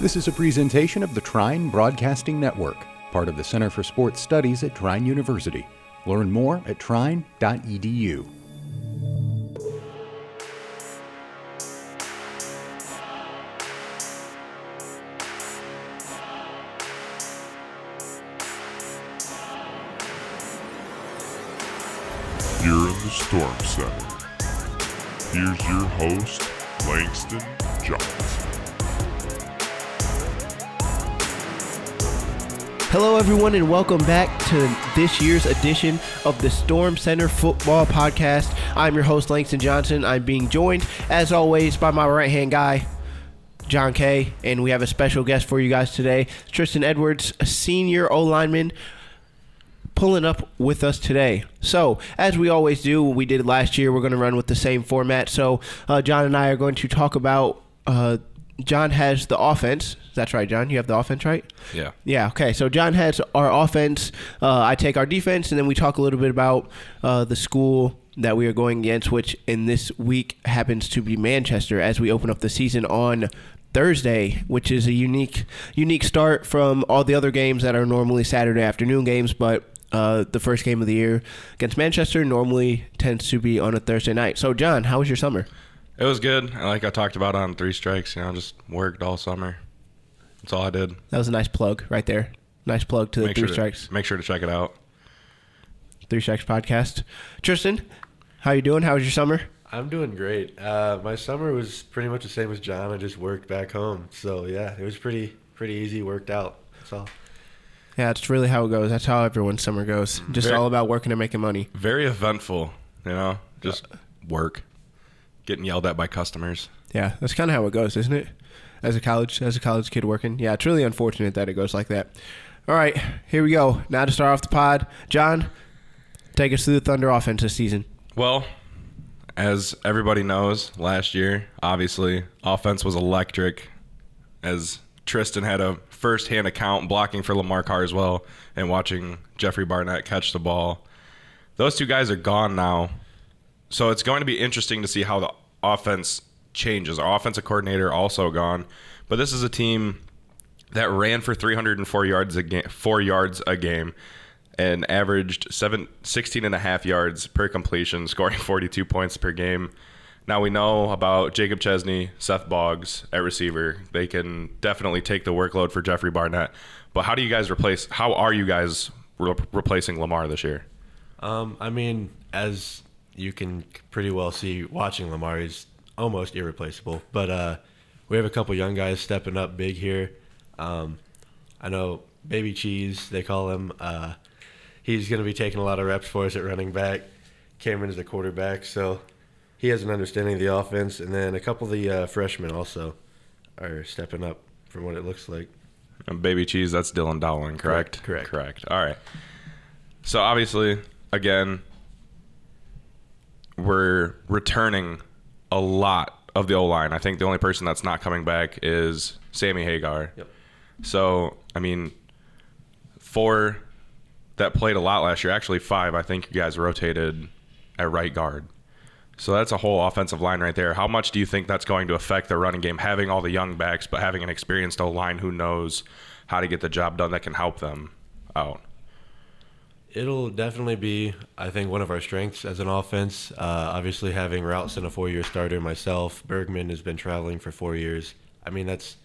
This is a presentation of the Trine Broadcasting Network, part of the Center for Sports Studies at Trine University. Learn more at trine.edu. You're in the Storm Center. Here's your host, Langston Johnson. Hello, everyone, and welcome back to this year's edition of the Storm Center Football Podcast. I'm your host, Langston Johnson. I'm being joined, as always, by my right hand guy, John Kay, and we have a special guest for you guys today, Tristan Edwards, a senior O lineman, pulling up with us today. So, as we always do, what we did last year, we're going to run with the same format. So, uh, John and I are going to talk about. Uh, John has the offense. That's right, John. You have the offense, right? Yeah. Yeah. Okay. So John has our offense. Uh, I take our defense, and then we talk a little bit about uh, the school that we are going against, which in this week happens to be Manchester, as we open up the season on Thursday, which is a unique unique start from all the other games that are normally Saturday afternoon games, but. Uh, the first game of the year against Manchester normally tends to be on a Thursday night. So, John, how was your summer? It was good. Like I talked about on Three Strikes, you know, just worked all summer. That's all I did. That was a nice plug right there. Nice plug to the Make Three sure Strikes. To, make sure to check it out. Three Strikes podcast. Tristan, how you doing? How was your summer? I'm doing great. Uh, my summer was pretty much the same as John. I just worked back home, so yeah, it was pretty pretty easy. Worked out. That's all. Yeah, it's really how it goes. That's how everyone's summer goes. Just Very- all about working and making money. Very eventful, you know, just work, getting yelled at by customers. Yeah, that's kind of how it goes, isn't it? As a college, as a college kid working. Yeah, it's really unfortunate that it goes like that. All right, here we go. Now to start off the pod, John, take us through the Thunder offense this season. Well, as everybody knows, last year, obviously, offense was electric. As Tristan had a first-hand account blocking for Lamar Carswell and watching Jeffrey Barnett catch the ball. Those two guys are gone now, so it's going to be interesting to see how the offense changes. Our offensive coordinator also gone, but this is a team that ran for 304 yards a game, four yards a game, and averaged seven, 16 and a half yards per completion, scoring 42 points per game. Now we know about Jacob Chesney, Seth Boggs at receiver. They can definitely take the workload for Jeffrey Barnett. But how do you guys replace? How are you guys re- replacing Lamar this year? Um, I mean, as you can pretty well see, watching Lamar, he's almost irreplaceable. But uh, we have a couple young guys stepping up big here. Um, I know Baby Cheese, they call him. Uh, he's going to be taking a lot of reps for us at running back. Cameron is the quarterback, so he has an understanding of the offense. And then a couple of the uh, freshmen also are stepping up from what it looks like. And Baby Cheese, that's Dylan Dowling, correct? Correct, correct. Correct. All right. So obviously, again, we're returning a lot of the O line. I think the only person that's not coming back is Sammy Hagar. Yep. So, I mean, four that played a lot last year, actually five, I think you guys rotated at right guard. So that's a whole offensive line right there. How much do you think that's going to affect the running game, having all the young backs, but having an experienced O line who knows how to get the job done that can help them out? It'll definitely be, I think, one of our strengths as an offense. Uh, obviously, having Routson, a four-year starter, myself, Bergman has been traveling for four years. I mean, that's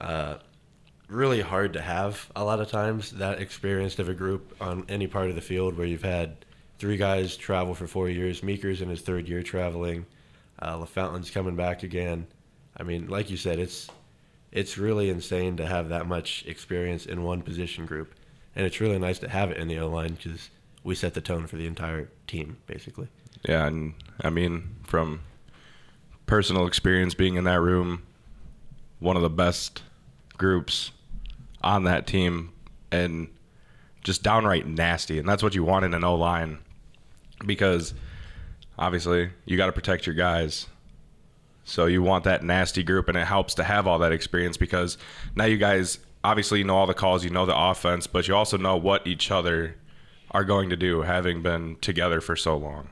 uh, really hard to have a lot of times. That experienced of a group on any part of the field where you've had three guys travel for four years. Meeker's in his third year traveling. Uh, LaFountain's coming back again. I mean, like you said, it's it's really insane to have that much experience in one position group, and it's really nice to have it in the O line because we set the tone for the entire team, basically. Yeah, and I mean, from personal experience being in that room, one of the best groups on that team, and just downright nasty. And that's what you want in an O line because obviously you got to protect your guys. So you want that nasty group, and it helps to have all that experience because now you guys obviously you know all the calls, you know the offense, but you also know what each other are going to do, having been together for so long.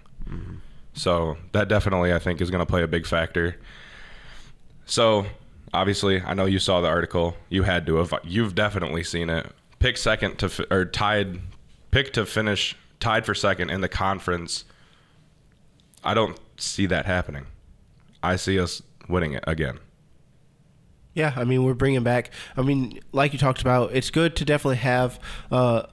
So that definitely, I think, is going to play a big factor. So obviously, I know you saw the article. You had to have. You've definitely seen it. Pick second to or tied, pick to finish tied for second in the conference. I don't see that happening. I see us winning it again. Yeah, I mean we're bringing back. I mean, like you talked about, it's good to definitely have uh,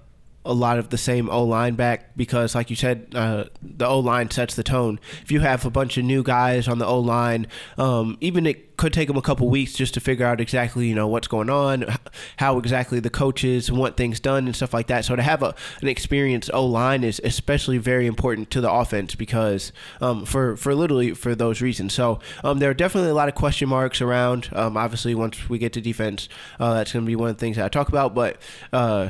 a lot of the same O line back because, like you said, uh, the O line sets the tone. If you have a bunch of new guys on the O line, um, even it could take them a couple weeks just to figure out exactly you know what's going on, how exactly the coaches want things done and stuff like that. So to have a an experienced O line is especially very important to the offense because um, for for literally for those reasons. So um, there are definitely a lot of question marks around. Um, obviously, once we get to defense, uh, that's going to be one of the things that I talk about, but. Uh,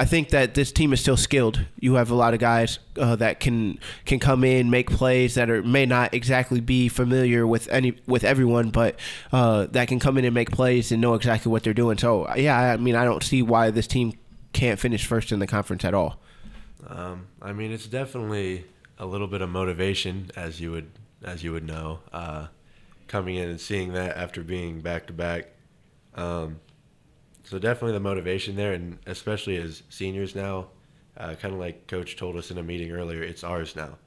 I think that this team is still skilled. You have a lot of guys uh, that can can come in, make plays that are may not exactly be familiar with any with everyone, but uh, that can come in and make plays and know exactly what they're doing. So yeah, I mean, I don't see why this team can't finish first in the conference at all. Um, I mean, it's definitely a little bit of motivation, as you would as you would know, uh, coming in and seeing that after being back to back. Um, so definitely the motivation there, and especially as seniors now, uh, kind of like Coach told us in a meeting earlier, it's ours now.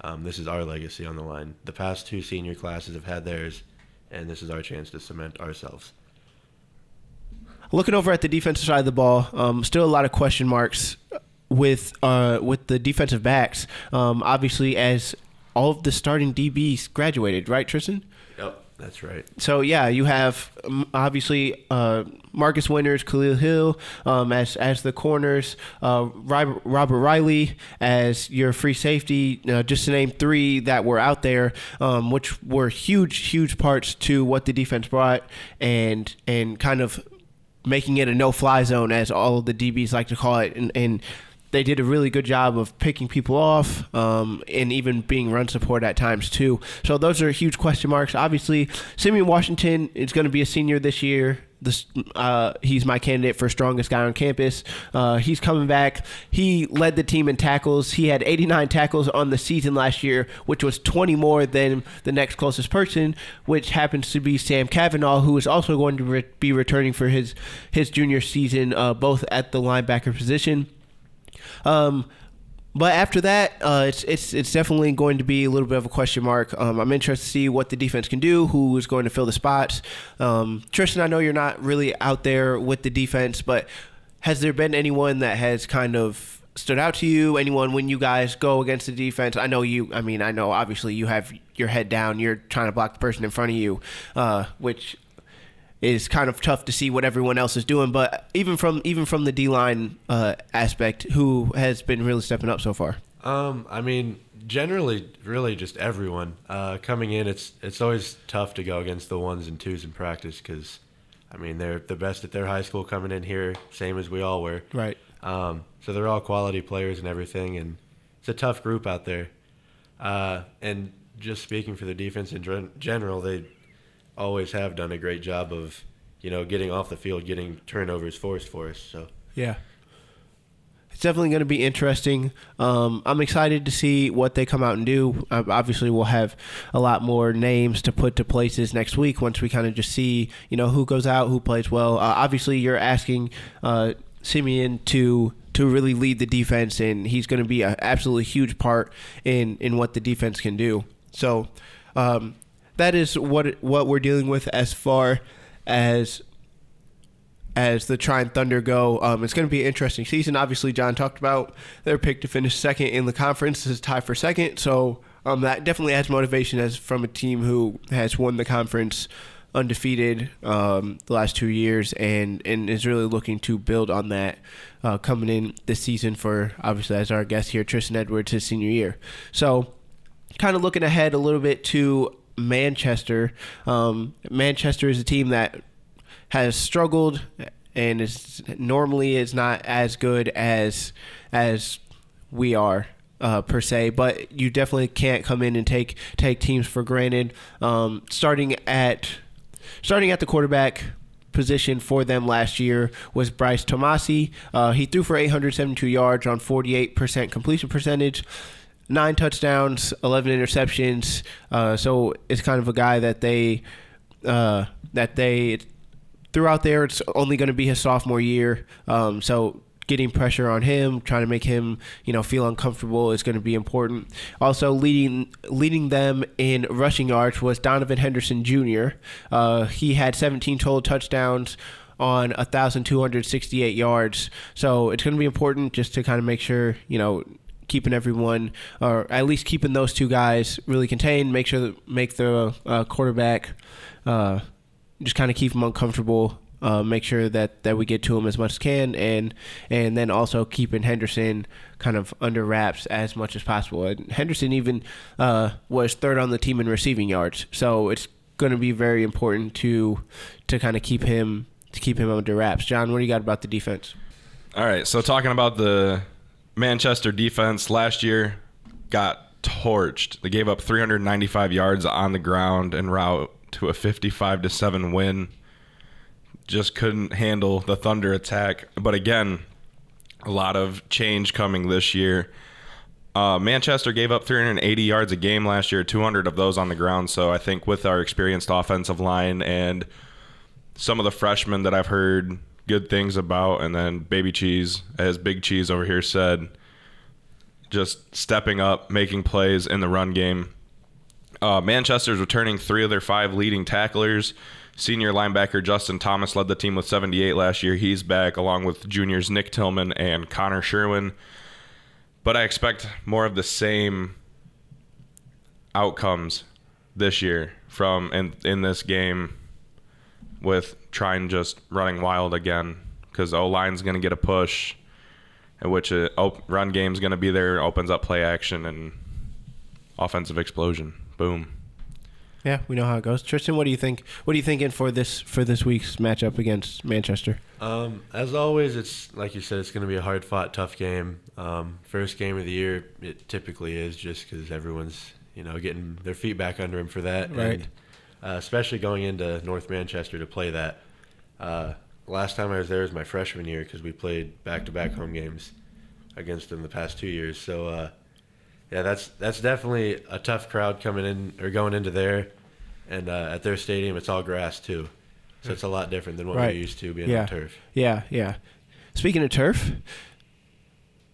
Um, this is our legacy on the line. The past two senior classes have had theirs, and this is our chance to cement ourselves. Looking over at the defensive side of the ball, um, still a lot of question marks with uh, with the defensive backs. Um, obviously, as all of the starting DBs graduated, right, Tristan? That's right. So yeah, you have um, obviously uh, Marcus Winters, Khalil Hill um, as as the corners, uh, Robert, Robert Riley as your free safety. Uh, just to name three that were out there, um, which were huge, huge parts to what the defense brought, and and kind of making it a no-fly zone, as all of the DBs like to call it, and. and they did a really good job of picking people off um, and even being run support at times too. So those are huge question marks. Obviously, Simeon Washington is going to be a senior this year. This, uh, he's my candidate for strongest guy on campus. Uh, he's coming back. He led the team in tackles. He had 89 tackles on the season last year, which was 20 more than the next closest person, which happens to be Sam Cavanaugh, who is also going to re- be returning for his his junior season, uh, both at the linebacker position. Um, but after that, uh, it's it's it's definitely going to be a little bit of a question mark. Um, I'm interested to see what the defense can do, who is going to fill the spots. Um, Tristan, I know you're not really out there with the defense, but has there been anyone that has kind of stood out to you? Anyone when you guys go against the defense? I know you. I mean, I know obviously you have your head down. You're trying to block the person in front of you, uh, which is kind of tough to see what everyone else is doing. But even from even from the D line uh, aspect, who has been really stepping up so far? Um, I mean, generally, really just everyone uh, coming in. It's it's always tough to go against the ones and twos in practice because, I mean, they're the best at their high school coming in here, same as we all were. Right. Um, so they're all quality players and everything, and it's a tough group out there. Uh, and just speaking for the defense in gen- general, they always have done a great job of, you know, getting off the field, getting turnovers forced for us. So Yeah. It's definitely going to be interesting. Um, I'm excited to see what they come out and do. Uh, obviously, we'll have a lot more names to put to places next week once we kind of just see, you know, who goes out, who plays well. Uh, obviously, you're asking uh, Simeon to to really lead the defense, and he's going to be an absolutely huge part in in what the defense can do. So um, that is what what we're dealing with as far as as the Trine Thunder go. Um, it's going to be an interesting season. Obviously, John talked about their pick to finish second in the conference This is tied for second, so um, that definitely adds motivation as from a team who has won the conference undefeated um, the last two years and and is really looking to build on that uh, coming in this season for obviously as our guest here Tristan Edwards his senior year. So kind of looking ahead a little bit to Manchester. Um, Manchester is a team that has struggled and is normally is not as good as as we are uh, per se, but you definitely can't come in and take take teams for granted. Um, starting at starting at the quarterback position for them last year was Bryce Tomasi. Uh, he threw for 872 yards on 48% completion percentage nine touchdowns, 11 interceptions. Uh, so it's kind of a guy that they uh, that they throughout there. It's only going to be his sophomore year, um, so getting pressure on him, trying to make him, you know, feel uncomfortable is going to be important. Also, leading leading them in rushing yards was Donovan Henderson Jr. Uh, he had 17 total touchdowns on 1,268 yards. So it's going to be important just to kind of make sure, you know, keeping everyone, or at least keeping those two guys really contained. Make sure that make the uh, quarterback uh, just kind of keep them uncomfortable uh, make sure that, that we get to him as much as can, and and then also keeping Henderson kind of under wraps as much as possible. And Henderson even uh, was third on the team in receiving yards, so it's going to be very important to to kind of keep him to keep him under wraps. John, what do you got about the defense? All right, so talking about the Manchester defense last year, got torched. They gave up 395 yards on the ground en route to a 55 to seven win just couldn't handle the Thunder attack. But again, a lot of change coming this year. Uh, Manchester gave up 380 yards a game last year, 200 of those on the ground. So I think with our experienced offensive line and some of the freshmen that I've heard good things about, and then Baby Cheese, as Big Cheese over here said, just stepping up, making plays in the run game. Uh, Manchester's returning three of their five leading tacklers. Senior linebacker Justin Thomas led the team with 78 last year. He's back along with juniors Nick Tillman and Connor Sherwin. But I expect more of the same outcomes this year from in in this game with Trine just running wild again because O line's going to get a push, in which a run game's going to be there, opens up play action and offensive explosion. Boom. Yeah, we know how it goes. Tristan, what do you think? What are you thinking for this for this week's matchup against Manchester? Um, as always, it's like you said, it's going to be a hard fought, tough game. Um, first game of the year, it typically is just because everyone's you know getting their feet back under them for that, right? And, uh, especially going into North Manchester to play that. Uh, last time I was there was my freshman year because we played back to back home games against them the past two years. So uh, yeah, that's that's definitely a tough crowd coming in or going into there, and uh, at their stadium it's all grass too, so it's a lot different than what Right. we're used to being Yeah. on turf. Yeah, yeah. Speaking of turf,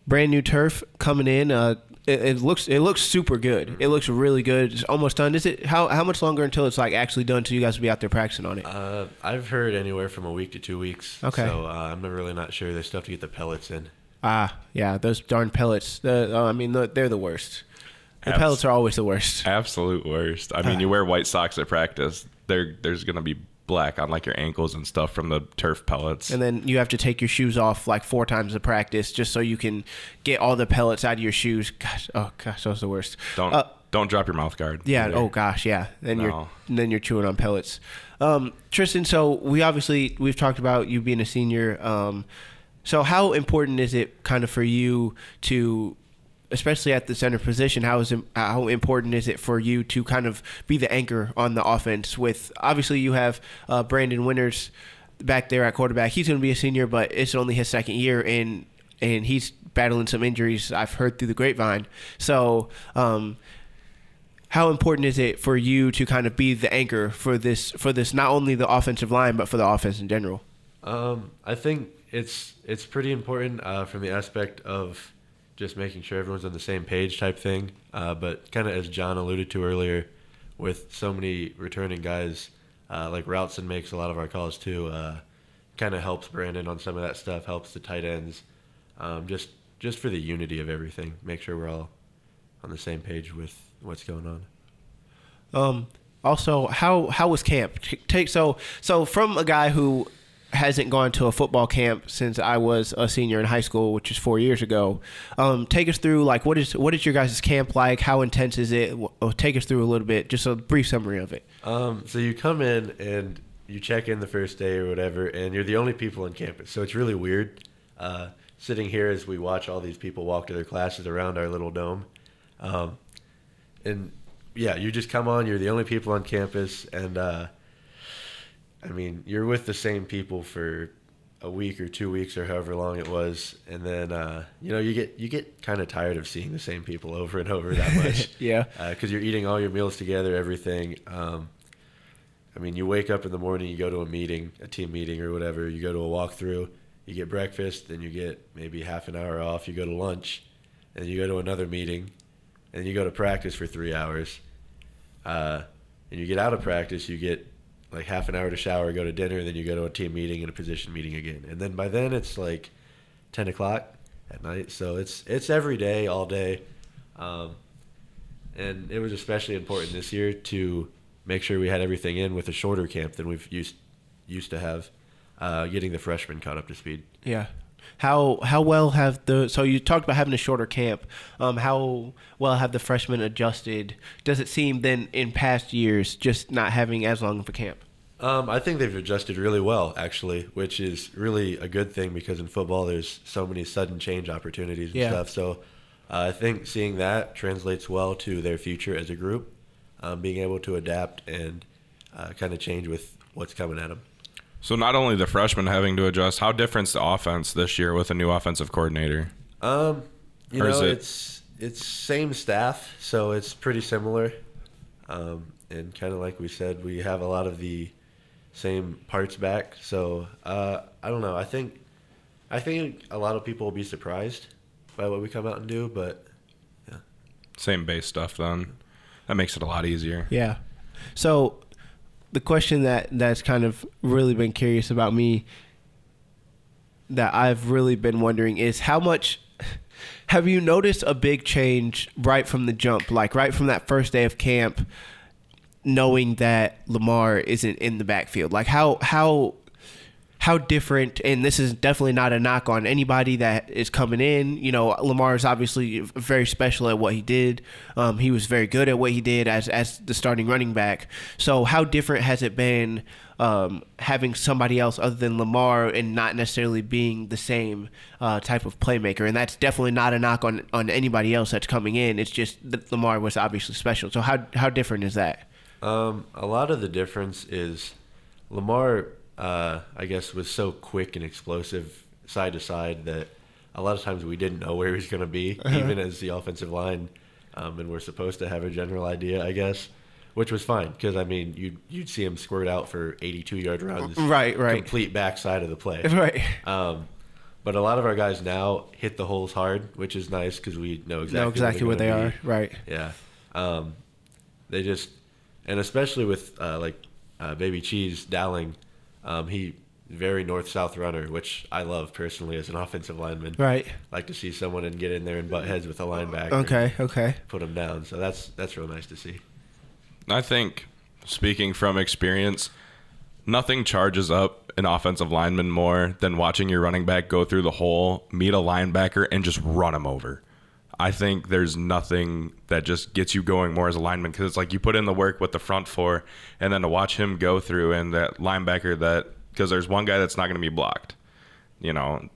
brand new turf coming in. Uh, it, it looks it looks super good. It looks really good. It's almost done. Is it how how much longer until it's like actually done? Until you guys will be out there practicing on it? Uh, I've heard anywhere from a week to two weeks. Okay. So uh, I'm not really not sure. There's stuff to get the pellets in. Ah, yeah, those darn pellets. The, uh, I mean, the, they're the worst. The Abs- pellets are always the worst. Absolute worst. I mean, you wear white socks at practice. There, there's gonna be black on like your ankles and stuff from the turf pellets. And then you have to take your shoes off like four times a practice just so you can get all the pellets out of your shoes. Gosh, oh gosh, that was the worst. don't Uh, don't drop your mouth guard. Yeah. either. Oh gosh. Yeah. Then you're No. then you're chewing on pellets. Um, Tristan. So we obviously we've talked about you being a senior. Um, so how important is it kind of for you to, especially at the center position, how is how important is it for you to kind of be the anchor on the offense? With obviously you have uh, Brandon Winters back there at quarterback. He's going to be a senior, but it's only his second year and and he's battling some injuries. I've heard through the grapevine. So. Um, how important is it for you to kind of be the anchor for this for this not only the offensive line but for the offense in general? Um, I think it's it's pretty important uh, from the aspect of just making sure everyone's on the same page type thing. Uh, but kind of as John alluded to earlier, with so many returning guys, uh, like Routson makes a lot of our calls too. Uh, kind of helps Brandon on some of that stuff. Helps the tight ends. Um, just just for the unity of everything. Make sure we're all on the same page with what's going on. Um, also, how how was camp? Take so so from a guy who hasn't gone to a football camp since I was a senior in high school, which is four years ago. Um, take us through like what is what is your guys' camp like? How intense is it? Wh- oh, Take us through a little bit, just a brief summary of it. Um, so you come in and you check in the first day or whatever, and you're the only people on campus. So it's really weird uh, sitting here as we watch all these people walk to their classes around our little dome. Um, and yeah, you just come on. You're the only people on campus, and uh, I mean, you're with the same people for a week or two weeks or however long it was, and then uh, you know you get you get kind of tired of seeing the same people over and over that much Yeah. because you're eating all your meals together, everything. Um, I mean, you wake up in the morning, you go to a meeting, a team meeting or whatever. You go to a walkthrough, you get breakfast, then you get maybe half an hour off. You go to lunch, and you go to another meeting, and you go to practice for three hours. Uh, and you get out of practice, you get like half an hour to shower, go to dinner, then you go to a team meeting and a position meeting again. And then by then it's like ten o'clock at night. So it's it's every day, all day. Um, and it was especially important this year to make sure we had everything in with a shorter camp than we've used used to have, uh, getting the freshmen caught up to speed. Yeah. How how well have the so you talked about having a shorter camp. Um, how well have the freshmen adjusted? Does it seem then in past years just not having as long of a camp? Um, I think they've adjusted really well, actually, which is really a good thing because in football there's so many sudden change opportunities and Yeah. stuff. So uh, I think seeing that translates well to their future as a group, um, being able to adapt and uh, kind of change with what's coming at them. So not only the freshmen having to adjust, how different's the offense this year with a new offensive coordinator? Um, you Or know, it- it's it's same staff, so it's pretty similar. Um, and kind of like we said, we have a lot of the same parts back. So uh, I don't know. I think I think a lot of people will be surprised by what we come out and do, but yeah. Same base stuff then. That makes it a lot easier. Yeah. So the question that that's kind of really been curious about me that I've really been wondering is how much have you noticed a big change right from the jump? Like right from that first day of camp knowing that Lamar isn't in the backfield. Like how how how different and this is definitely not a knock on anybody that is coming in. You know lamar is obviously very special at what he did. Um, he was very good at what he did as, as the starting running back. So how different has it been um, having somebody else other than lamar and not necessarily being the same uh, type of playmaker? And that's definitely not a knock on, on anybody else that's coming in. It's just that lamar was obviously special. So how, how different is that? Um, a lot of the difference is Lamar, uh, I guess, was so quick and explosive side to side that a lot of times we didn't know where he was going to be, even as the offensive line, um, and we're supposed to have a general idea, I guess, which was fine because I mean you'd you'd see him squirt out for 82 yard runs, Right, right. complete backside of the play, right. Um, but a lot of our guys now hit the holes hard, which is nice because we know exactly know exactly what what they're are right. Yeah. Um, they just, and especially with uh, like uh, Baby Cheese Dowling, um, he very north south runner, which I love personally as an offensive lineman. right Like to see someone and get in there and butt heads with a linebacker. okay okay Put him down. So that's that's real nice to see. I think, speaking from experience, nothing charges up an offensive lineman more than watching your running back go through the hole, meet a linebacker, and just run him over. I think there's nothing that just gets you going more as a lineman because it's like you put in the work with the front four, and then to watch him go through and that linebacker that because there's one guy that's not going to be blocked. You know,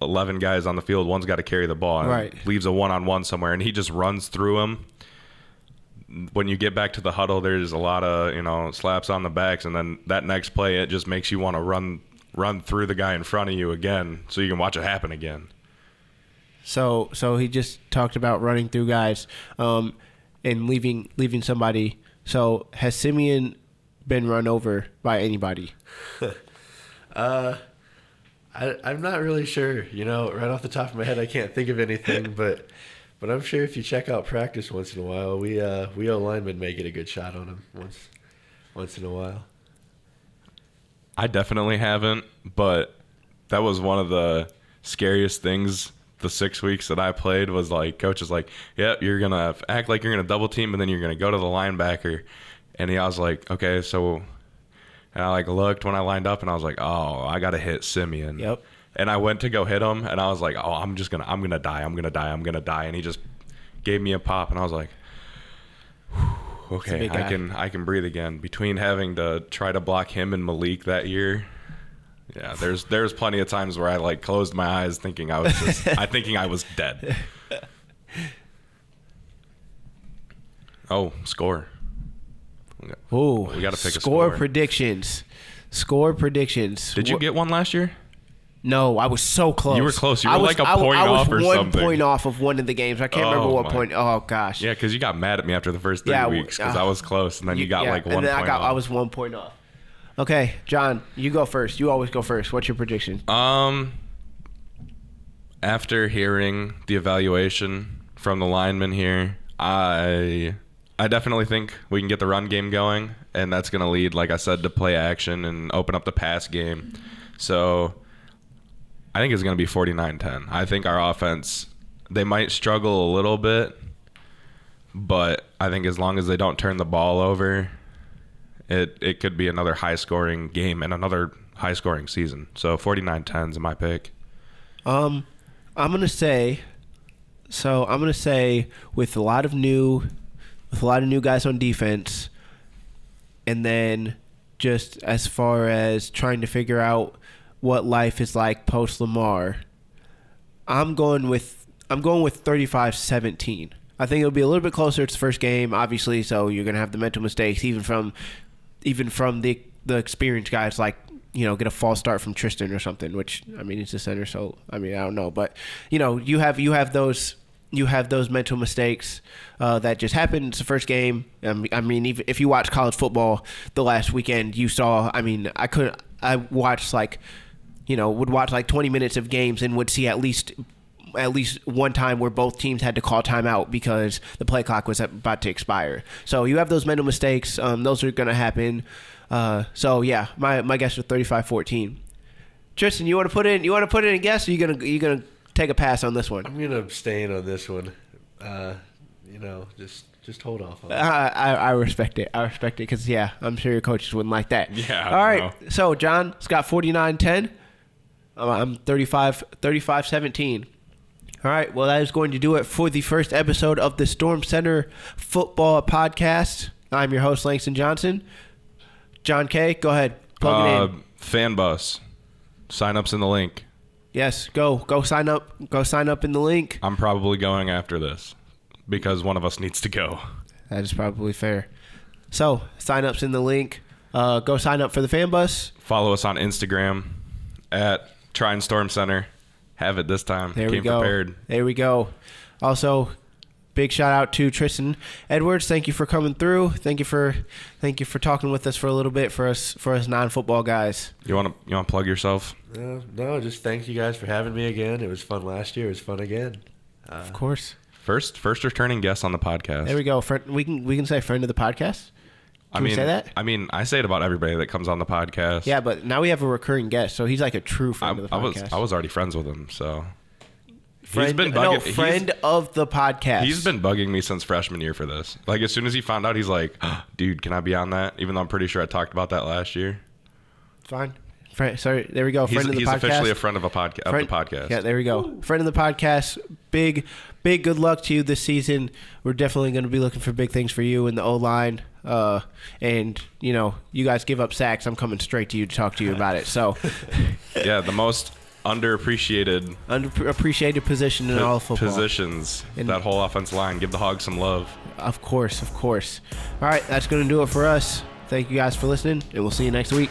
eleven guys on the field, one's got to carry the ball, and Right. leaves a one on one somewhere, and he just runs through him when you get back to the huddle, there's a lot of you know slaps on the backs, and then that next play, it just makes you want to run run through the guy in front of you again, so you can watch it happen again. So so he just talked about running through guys um, and leaving leaving somebody. So has Simeon been run over by anybody? I, I'm not really sure. You know, right off the top of my head, I can't think of anything, but but I'm sure if you check out practice once in a while, we uh, we O linemen may get a good shot on him once once in a while. I definitely haven't, but that was one of the scariest things. The six weeks that I played was like, coach is like, "Yep, you're gonna act like you're gonna double team, and then you're gonna go to the linebacker." And he, I was like, "Okay, so," and I like looked when I lined up, and I was like, "Oh, I gotta hit Simeon." Yep. And I went to go hit him, and I was like, "Oh, I'm just gonna, I'm gonna die, I'm gonna die, I'm gonna die," and he just gave me a pop, and I was like, "Okay, I guy. can, I can breathe again." Between having to try to block him and Malik that year, yeah, there's there's plenty of times where I like closed my eyes thinking I was just, I thinking I was dead. Oh, score! Ooh, We gotta pick a score score. predictions. Score predictions. Did you get one last year? No, I was so close. You were close. You I were was, like a I, point I was off or one something. point off of one of the games. I can't Oh, remember what my- point. Oh gosh. Yeah, because you got mad at me after the first three Yeah, weeks because uh, I was close, and then you, got yeah, like one and then point I got. off. I was one point off. Okay, John, you go first. You always go first. What's your prediction? Um, after hearing the evaluation from the lineman here, I I definitely think we can get the run game going, and that's going to lead, like I said, to play action and open up the pass game. So I think it's going to be 49-10. I think our offense they might struggle a little bit, but I think as long as they don't turn the ball over, it it could be another high scoring game and another high scoring season. So 49-10 is my pick. Um, I'm gonna say. So I'm gonna say with a lot of new, with a lot of new guys on defense, and then just as far as trying to figure out what life is like post Lamar, I'm going with I'm going with 35-17. I think it'll be a little bit closer. It's the first game, obviously, so you're gonna have the mental mistakes, even from even from the the experienced guys like you know get a false start from Tristan or something. Which I mean, he's a center, so I mean I don't know, but you know you have you have those you have those mental mistakes uh, that just happened. It's the first game. I mean, even if you watch college football the last weekend, you saw. I mean, I could I watched like you know would watch like 20 minutes of games and would see at least at least one time where both teams had to call timeout because the play clock was about to expire. So you have those mental mistakes. Um, those are going to happen. Uh, so yeah, my my guess is 35-14. Tristan, you want to put in you want to put in a guess? Or you gonna you gonna take a pass on this one? I'm gonna abstain on this one. Uh, you know, just just hold off on it. I, I, I respect it. I respect it because, yeah, I'm sure your coaches wouldn't like that. Yeah, All right. So, John, it's got 49 10. I'm 35 35 17. All right. Well, that is going to do it for the first episode of the Storm Center Football Podcast. I'm your host, Langston Johnson. John K., go ahead. Plug it Uh, in. fan bus. Sign ups in the link. Yes, go. Go sign up. Go sign up in the link. I'm probably going after this because one of us needs to go. That is probably fair. So, sign up's in the link. Uh, go sign up for the fan bus. Follow us on Instagram at Trine Storm Center. Have it this time. There Came we go. prepared. There we go. Also, big shout out to Tristan Edwards. Thank you for coming through. Thank you for thank you for talking with us for a little bit for us for us non football guys. You want to you want to plug yourself? No, no, just thank you guys for having me again. It was fun last year. It was fun again. Uh, Of course. First first returning guest on the podcast. There we go. Friend, we can we can say friend of the podcast. I Can we mean, say that? I mean, I say it about everybody that comes on the podcast. Yeah, but now we have a recurring guest, so he's like a true I, friend of the podcast. I was podcast. I was already friends with him, so friend, he's been no bugging. he's- friend of the podcast. He's been bugging me since freshman year for this. Like as soon as he found out, he's like, ah, "Dude, can I be on that?" Even though I'm pretty sure I talked about that last year. fine. Friend, sorry, there we go. He's, Friend of the he's podcast. officially a friend of a podcast. Of the podcast. Yeah, there we go. Friend of the podcast. Big, big good luck to you this season. We're definitely going to be looking for big things for you in the O line. Uh, and you know, you guys give up sacks. I'm coming straight to you to talk to you about it. So, yeah, the most underappreciated underappreciated position in all of football. positions. And- that whole offense line. Give the Hogs some love. Of course, of course. All right, that's going to do it for us. Thank you guys for listening, and we'll see you next week.